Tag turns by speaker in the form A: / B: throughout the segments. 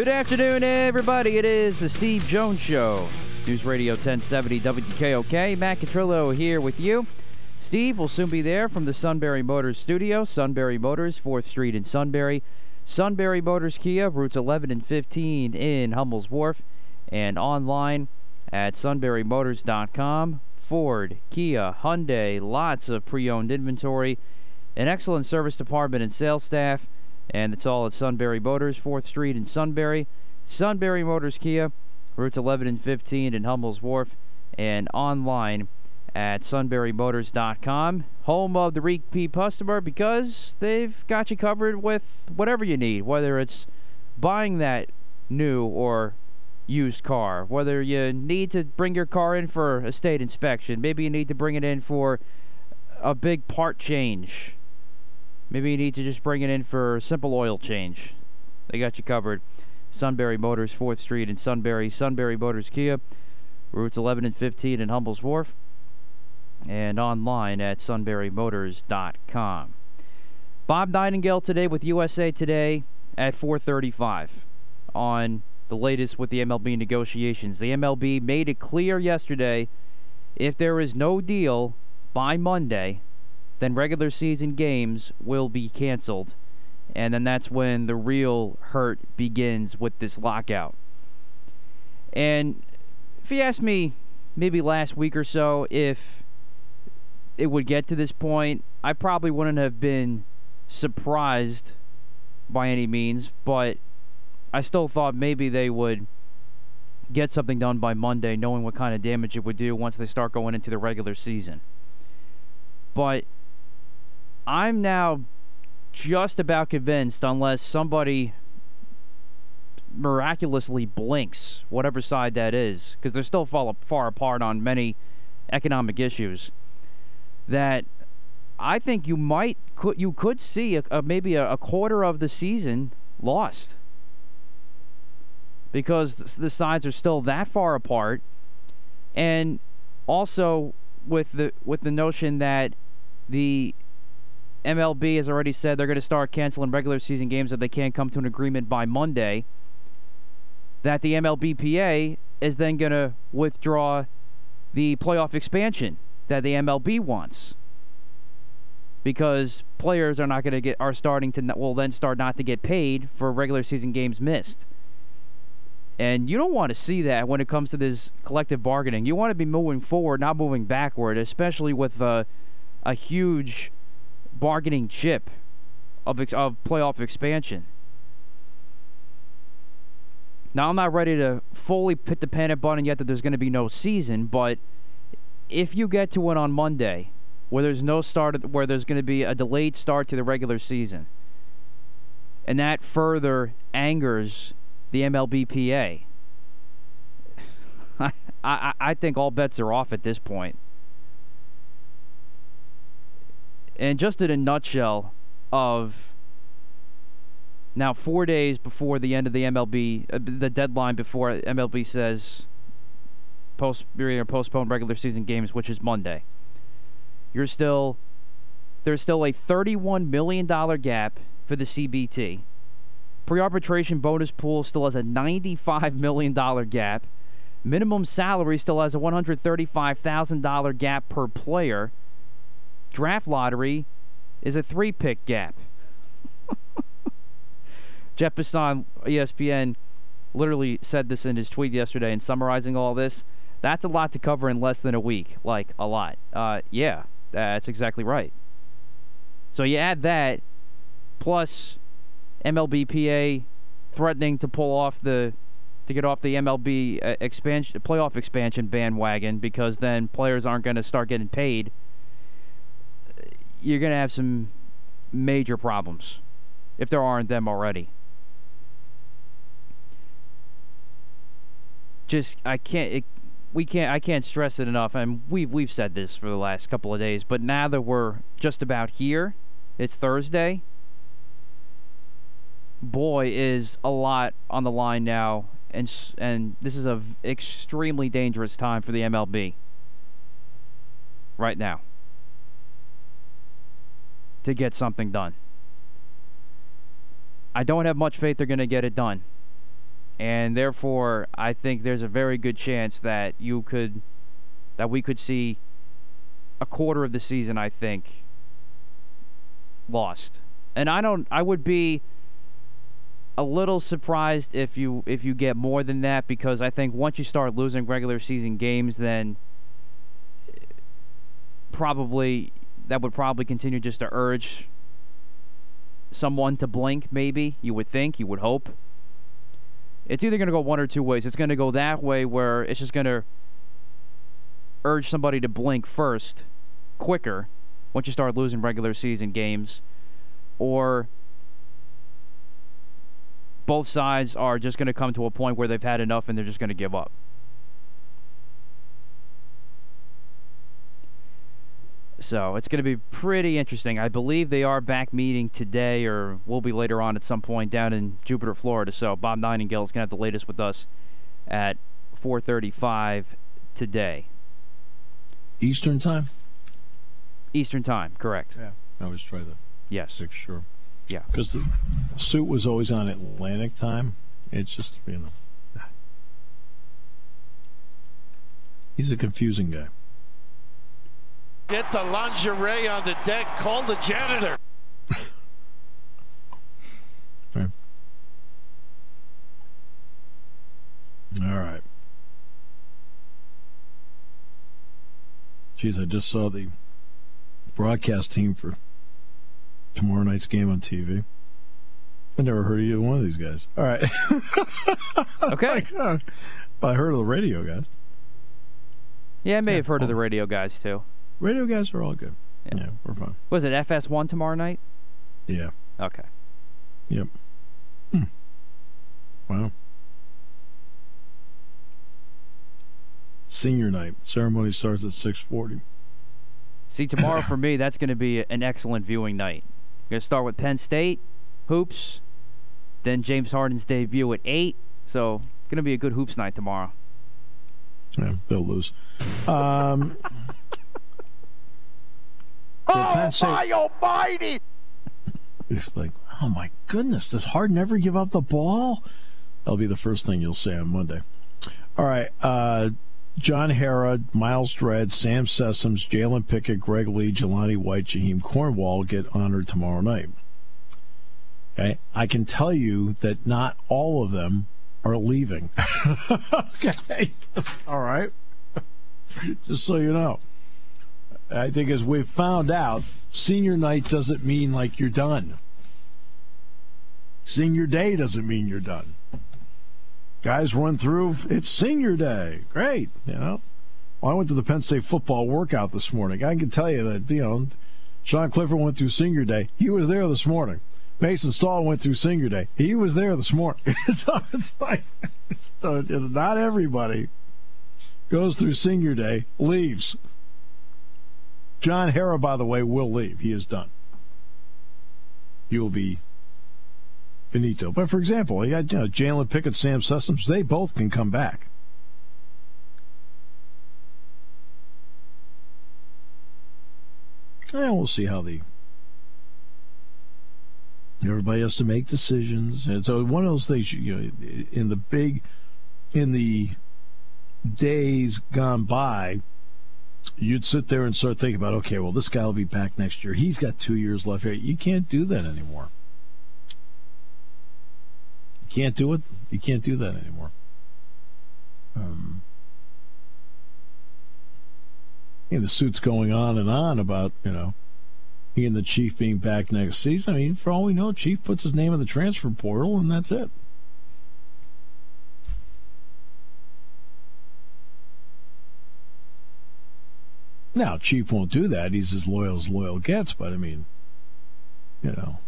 A: Good afternoon, everybody. It is the Steve Jones Show. News Radio 1070 WKOK. Matt Catrillo here with you. Steve will soon be there from the Sunbury Motors studio. Sunbury Motors, 4th Street in Sunbury. Sunbury Motors Kia, routes 11 and 15 in Hummel's Wharf. And online at sunburymotors.com. Ford, Kia, Hyundai, lots of pre owned inventory, an excellent service department and sales staff. And it's all at Sunbury Motors, 4th Street in Sunbury. Sunbury Motors Kia, routes 11 and 15 in Hummel's Wharf, and online at sunburymotors.com. Home of the repeat customer because they've got you covered with whatever you need, whether it's buying that new or used car, whether you need to bring your car in for a state inspection, maybe you need to bring it in for a big part change Maybe you need to just bring it in for a simple oil change. They got you covered. Sunbury Motors, 4th Street in Sunbury. Sunbury Motors Kia, routes 11 and 15 in Hummel's Wharf. And online at sunburymotors.com. Bob Nightingale today with USA Today at 435 on the latest with the MLB negotiations. The MLB made it clear yesterday if there is no deal by Monday, then regular season games will be canceled. And then that's when the real hurt begins with this lockout. And if you ask me, maybe last week or so, if it would get to this point, I probably wouldn't have been surprised by any means, but I still thought maybe they would get something done by Monday, knowing what kind of damage it would do once they start going into the regular season. But I'm now just about convinced, unless somebody miraculously blinks, whatever side that is, because they're still far, far apart on many economic issues, that I think you might could you could see a, a, maybe a, a, quarter of the season lost. Because the, the sides are still that far apart, and also with the with the notion that the MLB has already said they're going to start canceling regular season games if they can't come to an agreement by Monday. That the MLBPA is then going to withdraw the playoff expansion that the MLB wants because players are not going to get are starting to will then start not to get paid for regular season games missed. And you don't want to see that when it comes to this collective bargaining. You want to be moving forward, not moving backward, especially with uh, a huge bargaining chip of, of playoff expansion. Now, I'm not ready to fully put the panic button yet that there's going to be no season, but if you get to it on Monday, where there's no start, where there's going to be a delayed start to the regular season, and that further angers the MLBPA, I, I, I think all bets are off at this point. And just in a nutshell, of now four days before the end of the MLB, uh, the deadline before MLB says post or postpone regular season games, which is Monday. You're still there's still a 31 million dollar gap for the CBT. Pre-arbitration bonus pool still has a 95 million dollar gap. Minimum salary still has a $135,000 gap per player draft lottery is a three pick gap. Jeff Passan, ESPN, literally said this in his tweet yesterday and summarizing all this. That's a lot to cover in less than a week. Like, a lot. Uh, yeah, that's exactly right. So you add that, plus MLBPA threatening to pull off the to get off the MLB uh, expansion playoff expansion bandwagon because then players aren't going to start getting paid you're going to have some major problems if there aren't them already. Just I can't it, we can't I can't stress it enough and we've we've said this for the last couple of days, but now that we're just about here, it's Thursday. Boy, is a lot on the line now and and this is a v- extremely dangerous time for the MLB right now to get something done. I don't have much faith they're going to get it done. And therefore, I think there's a very good chance that you could that we could see a quarter of the season, I think, lost. And I don't I would be a little surprised if you if you get more than that because I think once you start losing regular season games then eh, probably that would probably continue just to urge someone to blink maybe you would think you would hope it's either going to go one or two ways it's going to go that way where it's just going to urge somebody to blink first quicker once you start losing regular season games or both sides are just going to come to a point where they've had enough and they're just going to give up. So it's going to be pretty interesting. I believe they are back meeting today, or will be later on at some point down in Jupiter, Florida. So Bob Nightingale is going to have the latest with us at 4:35 today.
B: Eastern time.
A: Eastern time, correct?
B: Yeah, I always try to
A: Yes.
B: make sure.
A: Yeah.
B: Because the suit was always on Atlantic time. It's just you know. He's a confusing guy.
C: Get the lingerie on the deck. Call the janitor.
B: All right. Geez, I just saw the broadcast team for tomorrow night's game on TV. I never heard of either one of these guys. All right.
A: Okay.
B: Oh I heard of the radio guys.
A: Yeah, I may
B: Yeah.
A: have heard of the
B: Oh.
A: radio guys too.
B: Radio guys are all good.
A: Yeah.
B: Yeah, we're fine.
A: Was it FS1 tomorrow night?
B: Yeah.
A: Okay.
B: Yep. Hmm. Wow. Senior night ceremony starts at six forty.
A: See, tomorrow for me, that's going to be an excellent viewing night. Going to start with Penn State, hoops, then James Harden's debut at 8. So, going to be a good hoops night tomorrow.
B: Yeah, they'll lose. Um, oh my
C: almighty!
B: it's like, oh my goodness, does Harden ever give up the ball? That'll be the first thing you'll say on Monday. All right. Uh, John Harrar, Myles Dread, Sam Sessoms, Jalen Pickett, Greg Lee, Jalanni White, Jaheam Cornwall get honored tomorrow night. Okay. I can tell you that not all of them are leaving. okay. All right. Just so you know. I think as we've found out, senior night doesn't mean like you're done. Senior day doesn't mean you're done. Guys run through, it's senior day. Great, you know. Well, I went to the Penn State football workout this morning. I can tell you that, you know, Sean Clifford went through senior day. He was there this morning. Mason Stahl went through senior day. He was there this morning. so it's like, so not everybody goes through senior day, leaves. John Harrar, by the way, will leave. He is done. He will be finito. But for example, you got you know, Jalen Pickett, Sam Sessoms. They both can come back. And we'll see how the everybody has to make decisions. And so one of those things, you know, in the big, in the days gone by, you'd sit there and start thinking about, okay, well, this guy will be back next year. He's got two years left here. You can't do that anymore. You can't do it. You can't do that anymore. Um, know, the suit's going on and on about, you know, he and the Chief being back next season. I mean, for all we know, Chief puts his name in the transfer portal, and that's it. Now, Chief won't do that. He's as loyal as loyal gets, but I mean, you know,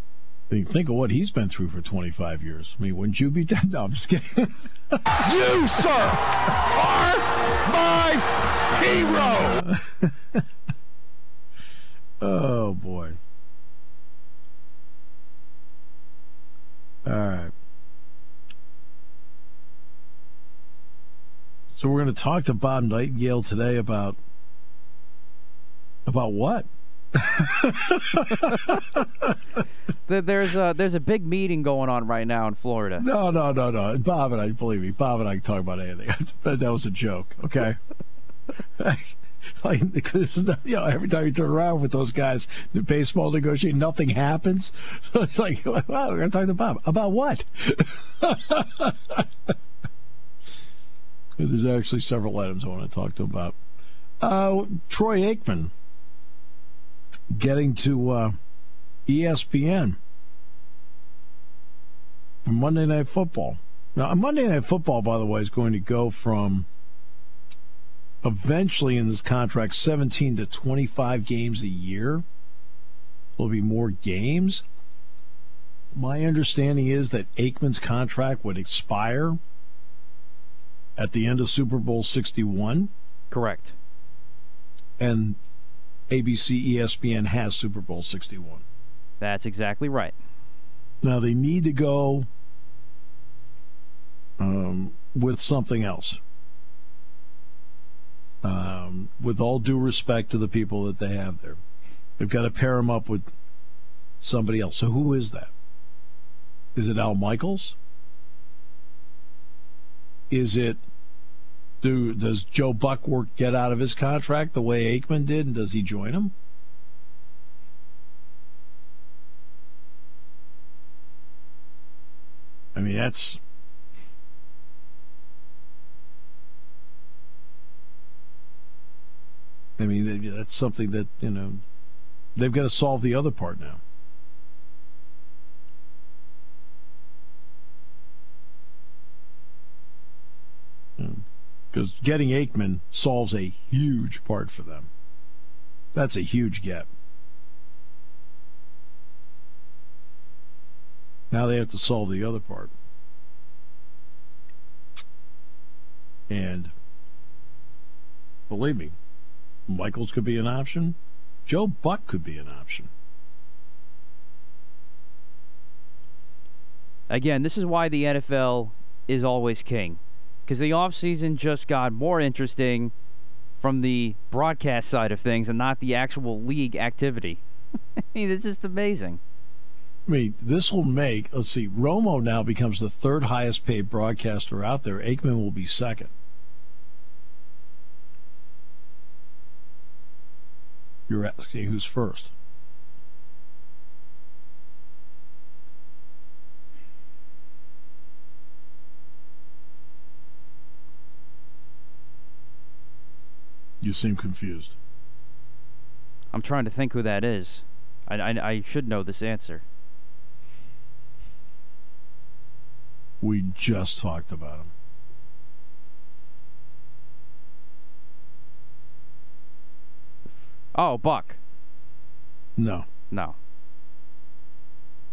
B: I mean, think of what he's been through for 25 years. I mean, wouldn't you be dead? No, I'm just kidding.
D: You, sir, are my hero.
B: oh, boy. All right. So we're going to talk to Bob Nightingale today about about what?
A: there's a there's a big meeting going on right now in Florida.
B: No, no, no, no. Bob and I, believe me, Bob and I can talk about anything. that was a joke, okay? like because you know every time you turn around with those guys, the baseball negotiating, nothing happens. So it's like, wow, we're gonna talk to Bob about what? There's actually several items I want to talk to him about. Uh, Troy Aikman getting to uh, ESPN for Monday Night Football. Now, Monday Night Football, by the way, is going to go from eventually in this contract 17 to 25 games a year. There'll be more games. My understanding is that Aikman's contract would expire at the end of Super Bowl 61.
A: Correct.
B: And ABC ESPN has Super Bowl 61.
A: That's exactly right.
B: Now they need to go um, with something else. Um, with all due respect to the people that they have there, they've got to pair them up with somebody else. So who is that? Is it Al Michaels? Is it do does Joe Buckwork get out of his contract the way Aikman did, and does he join him? I mean, that's I mean, that's something that you know they've got to solve the other part now. Because getting Aikman solves a huge part for them. That's a huge get. Now they have to solve the other part. And believe me, Michaels could be an option. Joe Buck could be an option.
A: Again, this is why the NFL is always king because the offseason just got more interesting from the broadcast side of things and not the actual league activity. I mean, it's just amazing.
B: I mean, this will make, let's see, Romo now becomes the third highest paid broadcaster out there. Aikman will be second. You're asking who's first? You seem confused.
A: I'm trying to think who that is. I, I, I should know this answer.
B: We just talked about him.
A: Oh, Buck.
B: No.
A: No.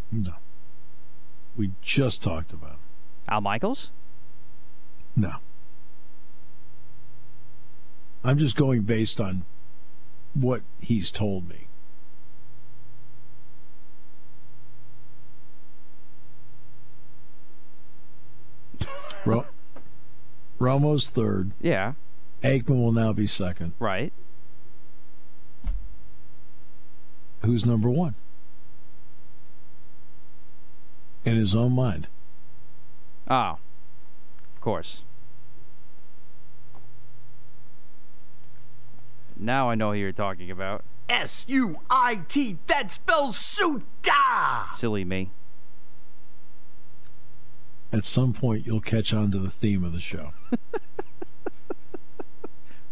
B: No. We just talked about him.
A: Al Michaels?
B: No. I'm just going based on what he's told me. Ro- Romo's third.
A: Yeah.
B: Aikman will now be second.
A: Right.
B: Who's number one? In his own mind.
A: Oh. Of course. Now I know who you're talking about.
D: S U I T. That spells Suta.
A: Silly me.
B: At some point, you'll catch on to the theme of the show.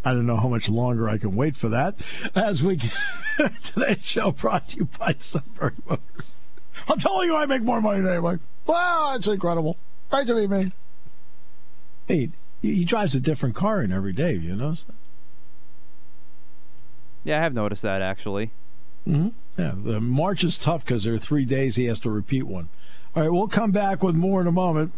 B: I don't know how much longer I can wait for that. As we get today's show brought to you by Sunbury Motors. I'm telling you, I make more money than anybody. Wow, it's incredible. Great to be me. Hey, he drives a different car in every day. You notice that?
A: Yeah, I have noticed that actually.
B: Mm-hmm. Yeah, the March is tough because there are three days he has to repeat one. All right, we'll come back with more in a moment.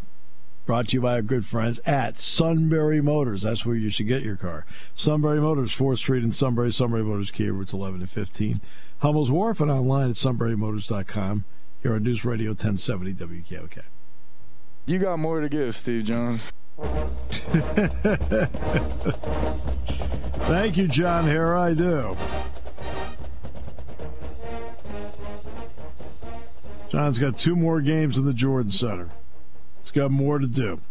B: Brought to you by our good friends at Sunbury Motors. That's where you should get your car. Sunbury Motors, 4th Street in Sunbury. Sunbury Motors, Kia routes 11 and 15. Hummel's Wharf and online at sunburymotors.com. Here on News Radio 1070 WKOK.
E: You got more to give, Steve Jones.
B: Thank you, John. Here I do. John's got two more games in the Jordan Center. It's got more to do.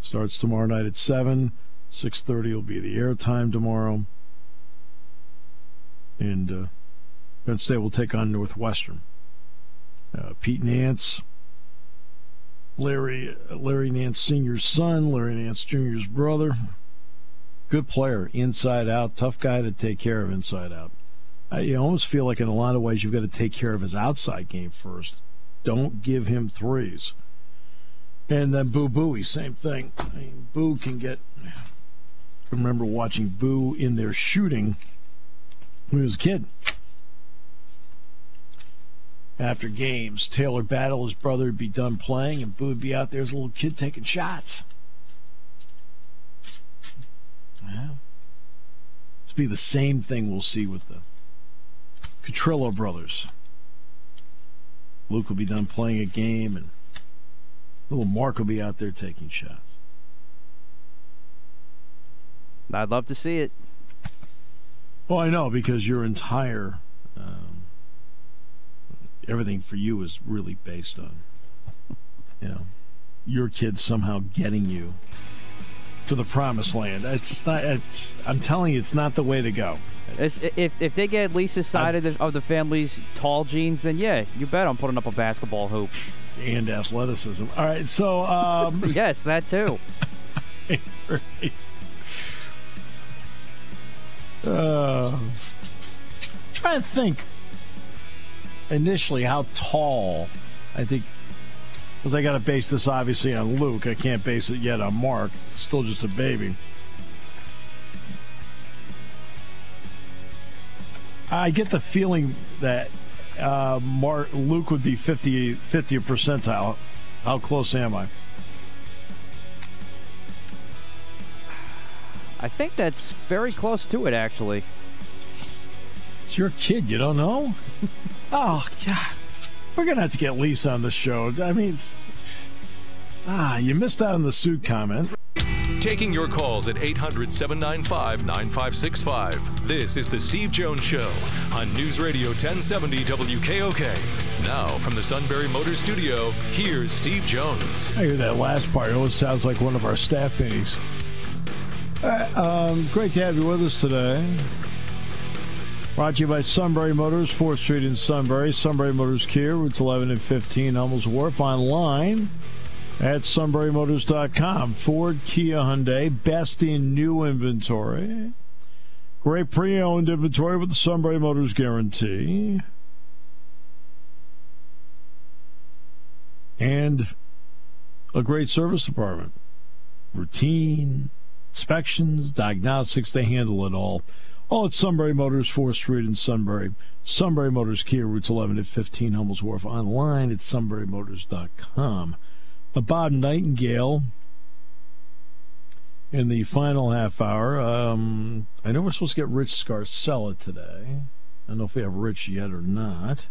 B: Starts tomorrow night at 7. 6.30 will be the airtime tomorrow. And uh, will take on Northwestern. Uh, Pete Nance, Larry Larry Nance Sr.'s son, Larry Nance Jr.'s brother. Good player, inside out, tough guy to take care of inside out. I you almost feel like in a lot of ways you've got to take care of his outside game first. Don't give him threes. And then Boo Buie, same thing. I mean, Boo can get. I remember watching Boo in their shooting when he was a kid. After games, Taylor Battle, his brother, would be done playing, and Boo would be out there as a little kid taking shots. Yeah. It's be the same thing we'll see with the Catrillo brothers. Luke will be done playing a game, and little Mark will be out there taking shots.
A: I'd love to see it.
B: Well, I know because your entire um, everything for you is really based on you know your kids somehow getting you to the promised land. It's not. It's. I'm telling you, it's not the way to go.
A: It's, if if they get Lisa's side of the, of the family's tall genes, then yeah, you bet I'm putting up a basketball hoop.
B: And athleticism. All right, so um,
A: yes, that too.
B: uh, trying to think initially how tall. I think because I got to base this obviously on Luke. I can't base it yet on Mark. Still just a baby. I get the feeling that uh, Mark Luke would be 50 50 percentile. How close am I?
A: I think that's very close to it, actually.
B: It's your kid. You don't know? oh God. We're gonna have to get Lisa on the show. I mean, ah, you missed out on the suit comment.
F: Taking your calls at 800 795 9565. This is The Steve Jones Show on News Radio 1070 WKOK. Now, from the Sunbury Motor Studio, here's Steve Jones.
B: I hear that last part. It always sounds like one of our staff meetings. Right, um, great to have you with us today. Brought to you by Sunbury Motors, 4th Street in Sunbury. Sunbury Motors Kia, routes 11 and 15, Hummels Wharf. Online at sunburymotors.com. Ford, Kia, Hyundai, best in new inventory. Great pre-owned inventory with the Sunbury Motors guarantee. And a great service department. Routine, inspections, diagnostics, they handle it all. All at Sunbury Motors, 4th Street in Sunbury. Sunbury Motors Kia, routes 11 to 15, Hummels Wharf. Online at sunburymotors.com. Uh, Bob Nightingale in the final half hour. Um, I know we're supposed to get Rich Scarcella today. I don't know if we have Rich yet or not.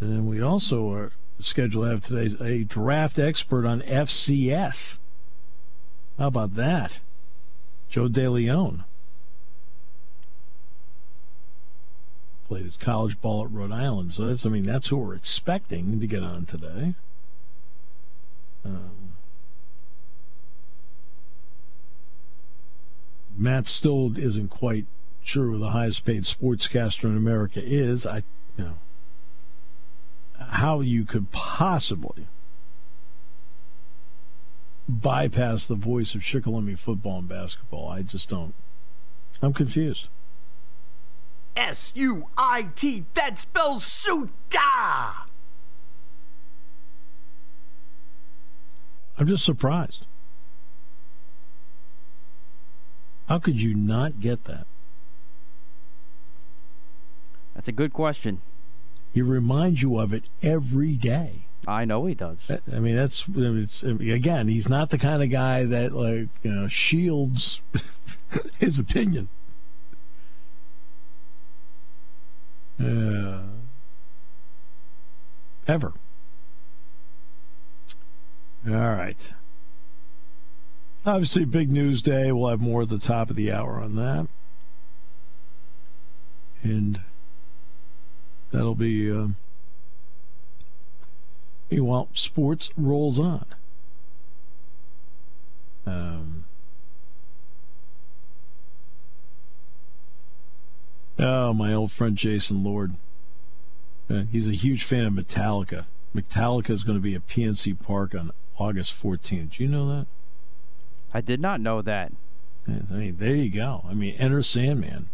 B: And then we also are scheduled to have today's a draft expert on FCS. How about that? Joe DeLeon. Played his college ball at Rhode Island. So that's, I mean, that's who we're expecting to get on today. Um, Matt still isn't quite sure who the highest paid sportscaster in America is. I, you know, how you could possibly bypass the voice of Shikellamy football and basketball. I just don't. I'm confused.
D: S U I T. That spells Suta.
B: I'm just surprised. How could you not get that?
A: That's a good question.
B: He reminds you of it every day.
A: I know he does.
B: I mean, that's it's again. He's not the kind of guy that like you know shields his opinion. Uh, ever. All right. Obviously, big news day. We'll have more at the top of the hour on that. And that'll be. Uh, Meanwhile, sports rolls on. Um, oh, my old friend Jason Lord. Uh, he's a huge fan of Metallica. Metallica is going to be at PNC Park on August 14th. Do you know that?
A: I did not know that.
B: I mean, there you go. I mean, Enter Sandman.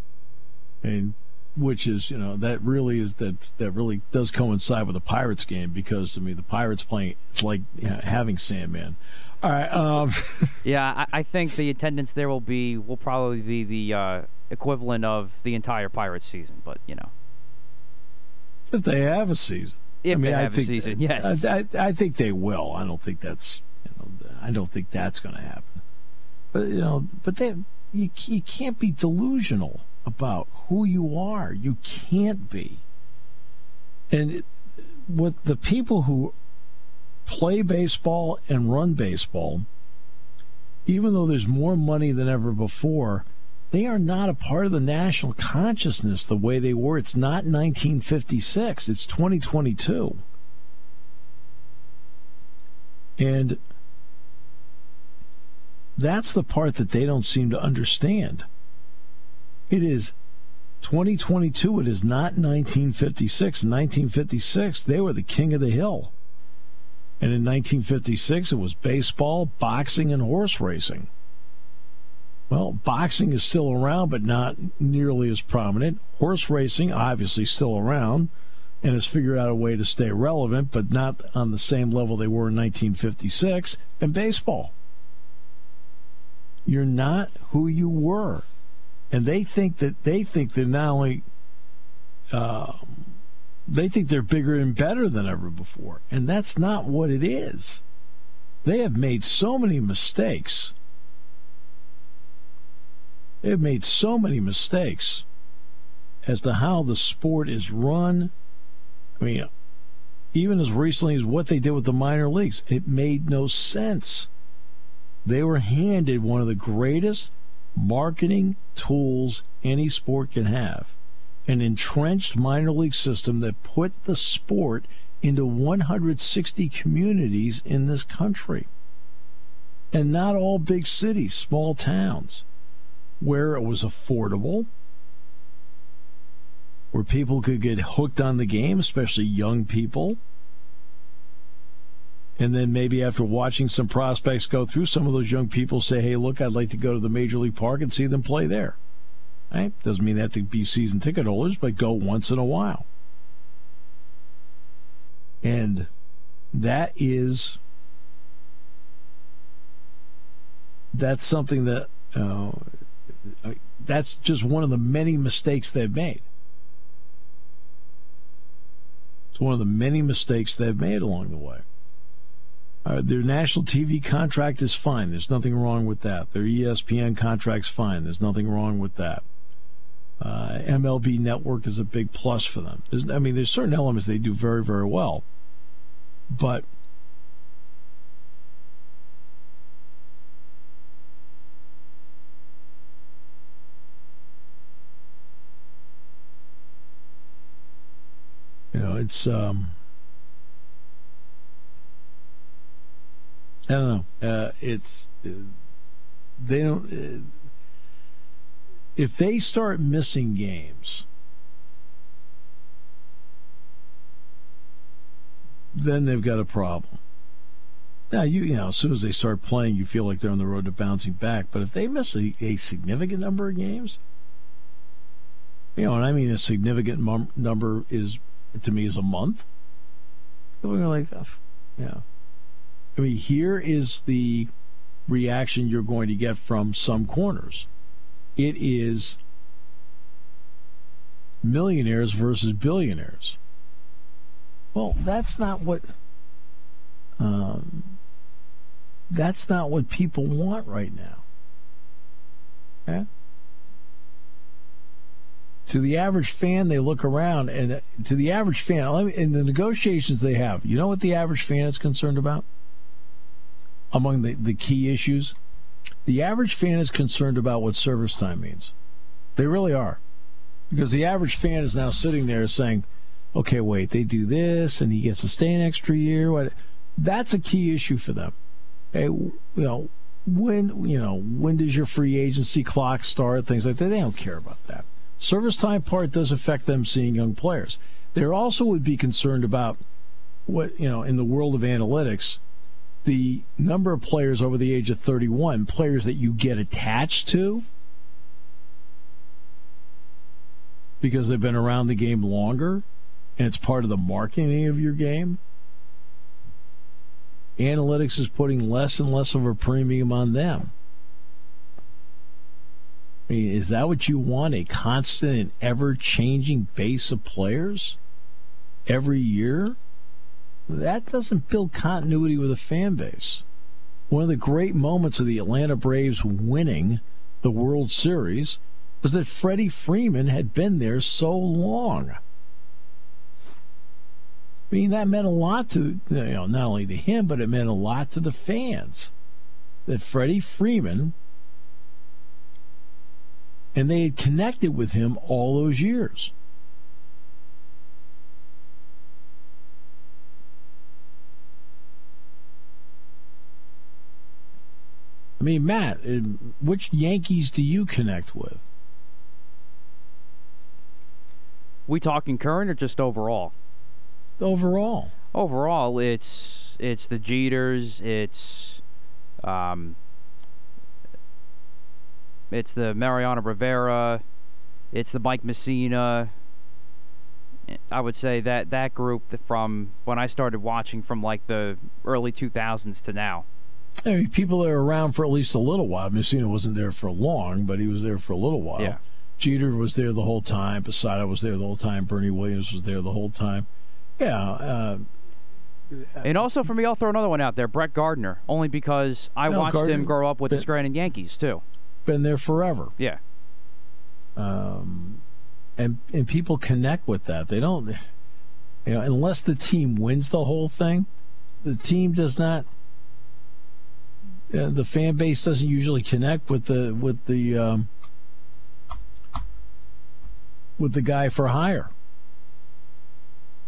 B: I mean, which is you know that really is that that really does coincide with the Pirates game because I mean the Pirates playing it's like you know, having Sandman. All right. Um,
A: yeah, I, I, think the attendance there will be will probably be the uh, equivalent of the entire Pirates season, but you know,
B: if they have a season.
A: If
B: I mean,
A: they have
B: I think,
A: a season, yes.
B: I, I, I, think they will. I don't think that's you know I don't think that's going to happen. But you know, but they you you can't be delusional about who you are. You can't be. And with the people who play baseball and run baseball, even though there's more money than ever before, they are not a part of the national consciousness the way they were. It's not 1956, it's 2022. And that's the part that they don't seem to understand. It is 2022. It is not 1956. In 1956, they were the king of the hill. And in 1956, it was baseball, boxing, and horse racing. Well, boxing is still around, but not nearly as prominent. Horse racing, obviously, still around and has figured out a way to stay relevant, but not on the same level they were in 1956. And baseball. You're not who you were and they think that they think they're not only uh, they think they're bigger and better than ever before, and that's not what it is. They have made so many mistakes. They have made so many mistakes as to how the sport is run. I mean, even as recently as what they did with the minor leagues, it made no sense. They were handed one of the greatest marketing tools any sport can have. An entrenched minor league system that put the sport into 160 communities in this country. And not all big cities, small towns, where it was affordable, where people could get hooked on the game, especially young people and then maybe after watching some prospects go through, some of those young people say, "Hey, look, I'd like to go to the major league park and see them play there." Right? Doesn't mean they have to be season ticket holders, but go once in a while. And that is that's something that uh, that's just one of the many mistakes they've made. It's one of the many mistakes they've made along the way. Uh, their national TV contract is fine. There's nothing wrong with that. Their ESPN contract's fine. There's nothing wrong with that. Uh, MLB Network is a big plus for them. There's, I mean, there's certain elements they do very, very well, but you know, it's um, I don't know. Uh, it's they don't. Uh, if they start missing games, then they've got a problem. Now you you know as soon as they start playing, you feel like they're on the road to bouncing back. But if they miss a, a significant number of games, you know, and I mean a significant number is to me is a month. We're like, oh, yeah. I mean, here is the reaction you're going to get from some corners. It is millionaires versus billionaires. Well, that's not what um, that's not what people want right now. Okay? To the average fan, they look around, and uh, to the average fan, in the negotiations they have, you know what the average fan is concerned about? Among the, the key issues? The average fan is concerned about what service time means. They really are. Because the average fan is now sitting there saying, okay, wait, they do this, and he gets to stay an extra year. What? That's a key issue for them. Okay, you know, when you know when does your free agency clock start? Things like that. They don't care about that. Service time part does affect them seeing young players. They also would be concerned about what you know in the world of analytics, the number of players over the age of 31, players that you get attached to because they've been around the game longer and it's part of the marketing of your game analytics is putting less and less of a premium on them. I mean, is that what you want? A constant and ever changing base of players every year? That doesn't build continuity with a fan base. One of the great moments of the Atlanta Braves winning the World Series was that Freddie Freeman had been there so long. I mean, that meant a lot to, you know, not only to him, but it meant a lot to the fans that Freddie Freeman, and they had connected with him all those years. I mean, Matt, uh, which Yankees do you connect with?
A: We talking current or just overall?
B: overall?
A: Overall, it's it's the Jeters, it's um, it's the Mariano Rivera, it's the Mike Mussina. I would say that that group from when I started watching from like the early 2000s to now.
B: I mean, people that are around for at least a little while. Mussina wasn't there for long, but he was there for a little while.
A: Yeah.
B: Jeter was there the whole time. Posada was there the whole time. Bernie Williams was there the whole time. Yeah. Uh,
A: and also for me, I'll throw another one out there, Brett Gardner, only because I
B: No,
A: watched
B: Gardner-
A: him grow up with the
B: but-
A: Scranton Yankees too.
B: been there forever.
A: Yeah.
B: um, and and people connect with that. They don't, you know, unless the team wins the whole thing, the team does not. Uh, the fan base doesn't usually connect with the with the um, with the guy for hire.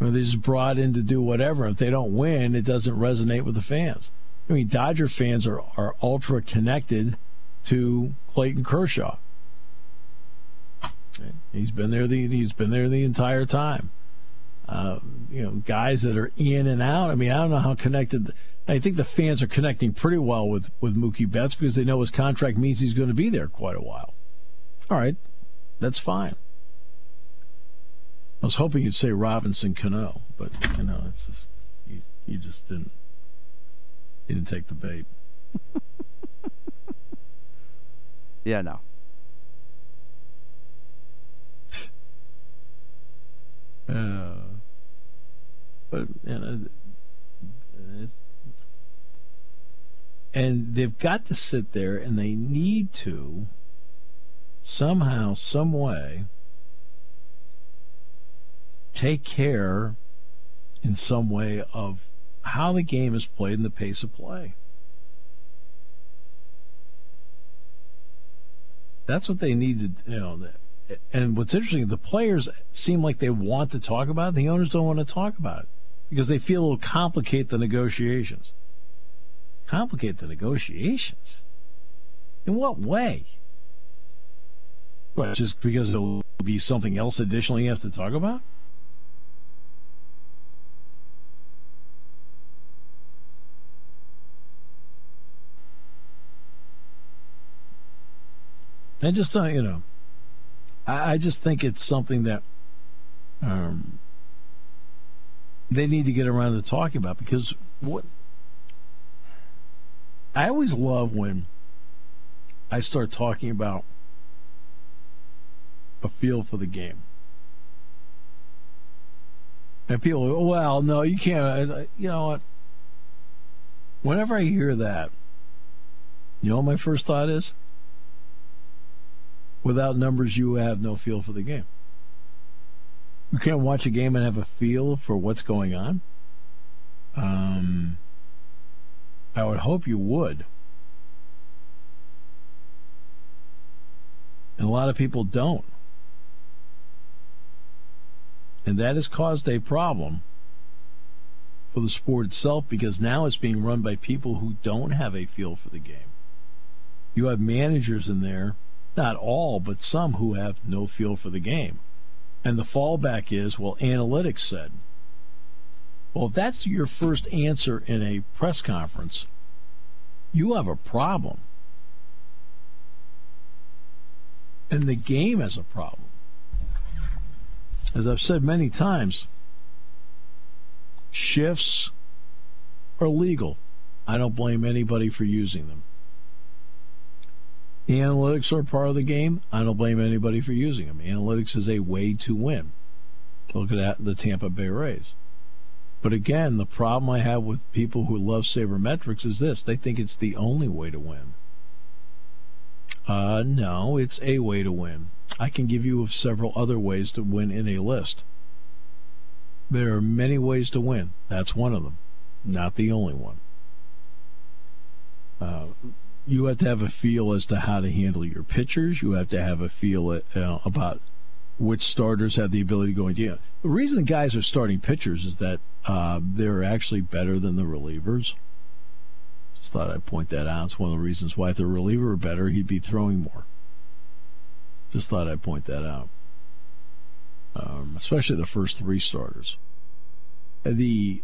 B: Or they're just brought in to do whatever. If they don't win, it doesn't resonate with the fans. I mean, Dodger fans are, are ultra connected to Clayton Kershaw. He's been there. The, he's been there the entire time. Uh, you know, guys that are in and out. I mean, I don't know how connected. I think the fans are connecting pretty well with with Mookie Betts because they know his contract means he's going to be there quite a while. All right, that's fine. I was hoping you'd say Robinson Cano, but you know, it's just you, you just didn't. You didn't take the bait.
A: Yeah, no.
B: Uh, but you know, it's, and they've got to sit there, and they need to somehow, some way, take care in some way of how the game is played and the pace of play. That's what they need to, you know. And what's interesting, the players seem like they want to talk about it. The owners don't want to talk about it because they feel it'll complicate the negotiations. Complicate the negotiations? In what way? What, just because there'll be something else additionally you have to talk about? I just don't, you know. I, I just think it's something that um, they need to get around to talking about because what I always love when I start talking about a feel for the game. And people, go, well, no, you can't. You know what? Whenever I hear that, you know what my first thought is? Without numbers, you have no feel for the game. You can't watch a game and have a feel for what's going on. Um, I would hope you would. And a lot of people don't. And that has caused a problem for the sport itself because now it's being run by people who don't have a feel for the game. You have managers in there, not all, but some who have no feel for the game. And the fallback is, well, analytics said. Well, if that's your first answer in a press conference, you have a problem. And the game has a problem. As I've said many times, shifts are legal. I don't blame anybody for using them. Analytics are part of the game. I don't blame anybody for using them. Analytics is a way to win. Look at the Tampa Bay Rays. But again, the problem I have with people who love sabermetrics is this they think it's the only way to win. Uh, no, it's a way to win. I can give you several other ways to win in a list. There are many ways to win. That's one of them, not the only one. Uh, you have to have a feel as to how to handle your pitchers. You have to have a feel uh, about which starters have the ability to go into. The reason guys are starting pitchers is that uh, they're actually better than the relievers. Just thought I'd point that out. It's one of the reasons why if the reliever were better, he'd be throwing more. Just thought I'd point that out. Um, especially the first three starters. The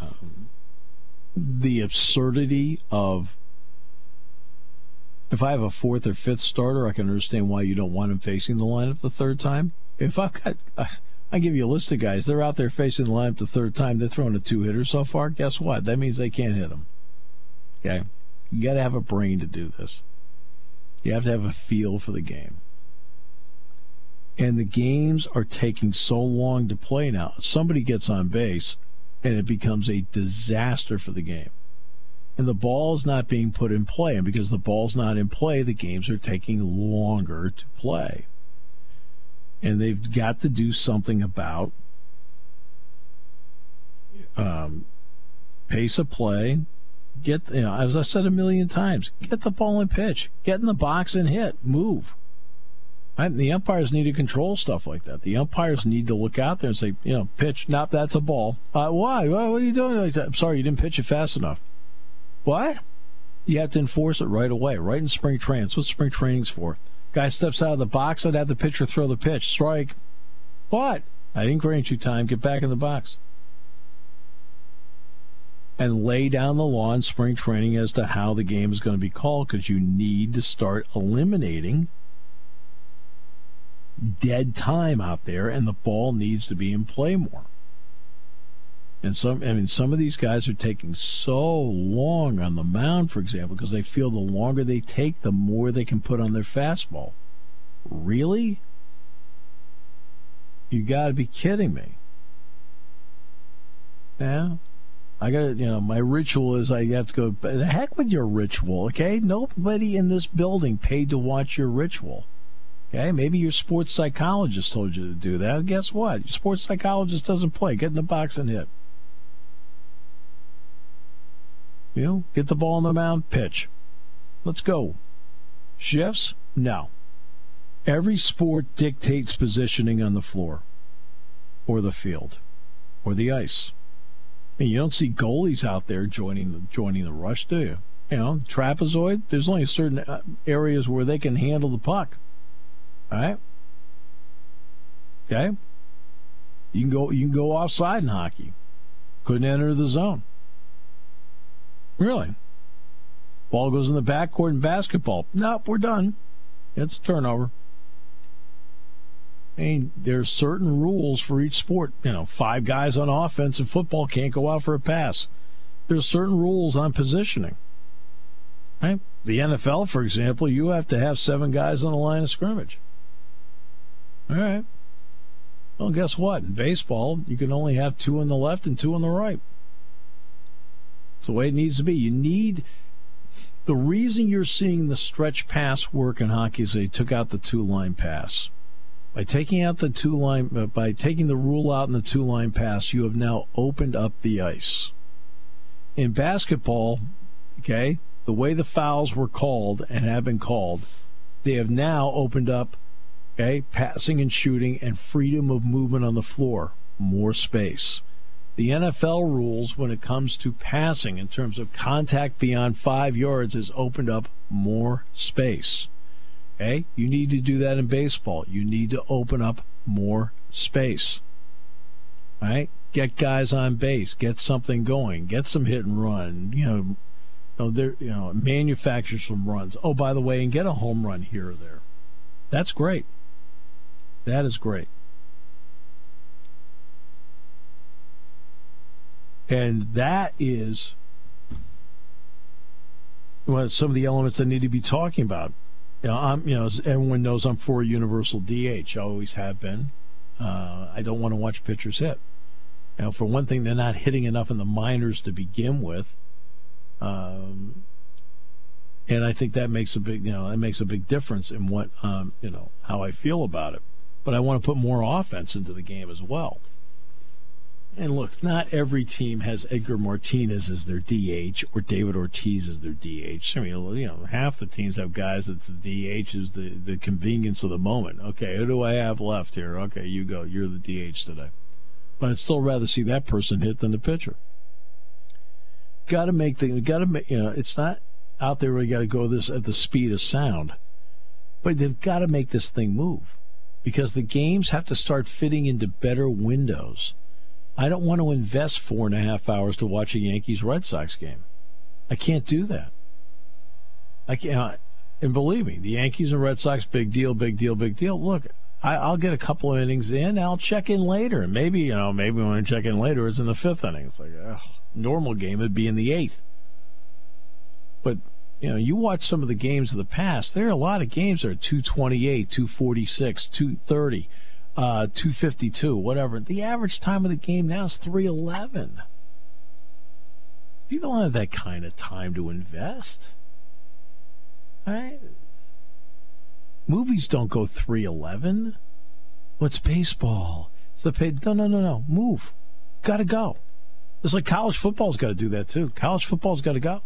B: um, the absurdity of if I have a fourth or fifth starter, I can understand why you don't want him facing the lineup the third time. If I've got, I give you a list of guys, they're out there facing the lineup the third time, they're throwing a two hitter so far. Guess what? That means they can't hit them. Okay? You got to have a brain to do this. You have to have a feel for the game. And the games are taking so long to play now. Somebody gets on base, and it becomes a disaster for the game and the ball's not being put in play. And because the ball's not in play, the games are taking longer to play. And they've got to do something about um, pace of play. Get you know, as I said a million times, get the ball and pitch, get in the box and hit, move. And the umpires need to control stuff like that. The umpires need to look out there and say, you know, pitch. Not that's a ball. Uh, why? What are you doing? I'm sorry, you didn't pitch it fast enough. What? You have to enforce it right away, right in spring training. That's what spring training's for. Guy steps out of the box, I'd have the pitcher throw the pitch. Strike. What? I didn't grant you time. Get back in the box. And lay down the law in spring training as to how the game is going to be called because you need to start eliminating dead time out there and the ball needs to be in play more. And some, I mean, some of these guys are taking so long on the mound, for example, because they feel the longer they take, the more they can put on their fastball. Really? You got to be kidding me. Yeah. I got to, you know, my ritual is I have to go, the heck with your ritual, okay? Nobody in this building paid to watch your ritual. Okay, maybe your sports psychologist told you to do that. Guess what? Your sports psychologist doesn't play. Get in the box and hit. You know, get the ball on the mound, pitch. Let's go. Shifts? No. Every sport dictates positioning on the floor or the field or the ice. And you don't see goalies out there joining the joining the rush, do you? You know, trapezoid. There's only certain uh, areas where they can handle the puck. All right. Okay. You can go. You can go offside in hockey. Couldn't enter the zone. Really? Ball goes in the backcourt in basketball. Nope, we're done. It's turnover. I mean, there's certain rules for each sport. You know, five guys on offense in football can't go out for a pass. There's certain rules on positioning. Right? The NFL, for example, you have to have seven guys on the line of scrimmage. All right. Well, guess what? In baseball, you can only have two on the left and two on the right. It's the way it needs to be. You need the reason you're seeing the stretch pass work in hockey is they took out the two line pass. By taking out the two line, uh, by taking the rule out in the two line pass, you have now opened up the ice. In basketball, okay, the way the fouls were called and have been called, they have now opened up, okay, passing and shooting and freedom of movement on the floor, more space. The NFL rules when it comes to passing in terms of contact beyond five yards has opened up more space. Okay? You need to do that in baseball. You need to open up more space. All right? Get guys on base. Get something going. Get some hit and run. You know, there, you know, manufacture some runs. Oh, by the way, and get a home run here or there. That's great. That is great. And that is well, some of the elements that need to be talking about. You know, I'm, you know, everyone knows I'm for universal DH. I always have been. Uh, I don't want to watch pitchers hit. Now, for one thing, they're not hitting enough in the minors to begin with, um, and I think that makes a big, you know, that makes a big difference in what, um, you know, how I feel about it. But I want to put more offense into the game as well. And look, not every team has Edgar Martinez as their DH or David Ortiz as their DH. I mean, you know, half the teams have guys that's the DH is the, the convenience of the moment. Okay, who do I have left here? Okay, you go. You're the DH today. But I'd still rather see that person hit than the pitcher. Got to make the, got to make, you know, it's not out there you got to go this at the speed of sound, but they've got to make this thing move because the games have to start fitting into better windows I don't want to invest four and a half hours to watch a Yankees Red Sox game. I can't do that. I can't. Uh, and believe me, the Yankees and Red Sox, big deal, big deal, big deal. Look, I, will get a couple of innings in. I'll check in later. Maybe, you know, maybe when I check in later, it's in the fifth inning. It's like, ugh, normal game It'd be in the eighth. But, you know, you watch some of the games of the past, there are a lot of games that are 228, 246, 230 uh, 252, whatever. The average time of the game now is 311. People don't have that kind of time to invest. Right? Movies don't go 311. What's baseball? It's the pay. No, no, no, no. Move. Got to go. It's like college football's got to do that too. College football's got to go.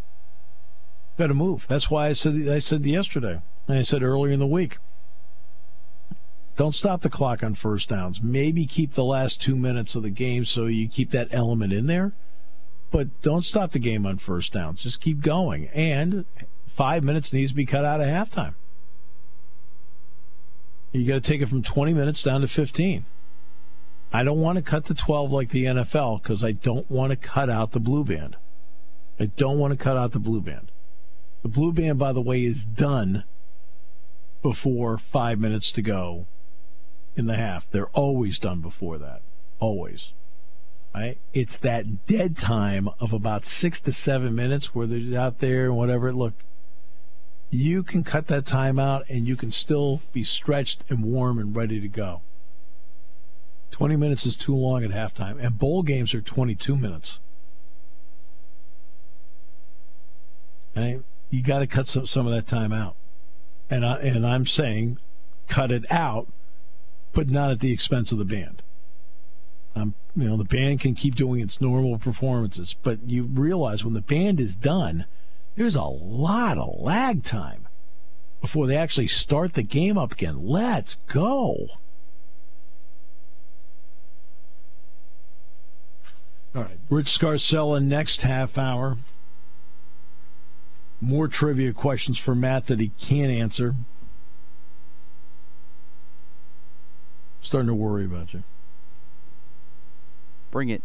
B: Got to move. That's why I said I said yesterday. And I said earlier in the week. Don't stop the clock on first downs. Maybe keep the last two minutes of the game so you keep that element in there. But don't stop the game on first downs. Just keep going. And five minutes needs to be cut out at halftime. You got to take it from 20 minutes down to 15. I don't want to cut to 12 like the NFL because I don't want to cut out the blue band. I don't want to cut out the blue band. The blue band, by the way, is done before five minutes to go in the half. They're always done before that. Always. Right? It's that dead time of about six to seven minutes where they're out there and whatever. Look, you can cut that time out and you can still be stretched and warm and ready to go. 20 minutes is too long at halftime, and bowl games are 22 minutes. Right? You got to cut some, some of that time out. And, I, and I'm saying cut it out but not at the expense of the band. Um, you know, the band can keep doing its normal performances, but you realize when the band is done, there's a lot of lag time before they actually start the game up again. Let's go. All right, Rich Scarcella next half hour. More trivia questions for Matt that he can't answer. Starting to worry about you.
A: Bring it.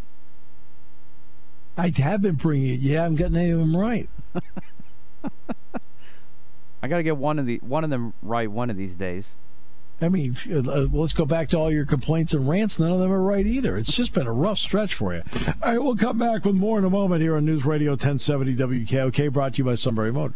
B: I have been bringing it. You haven't gotten any of them right.
A: I got to get one of the one of them right one of these days.
B: I mean, uh, uh, let's go back to all your complaints and rants. None of them are right either. It's just been a rough stretch for you. All right, we'll come back with more in a moment here on News Radio 1070 WKOK, brought to you by Sunbury Motors.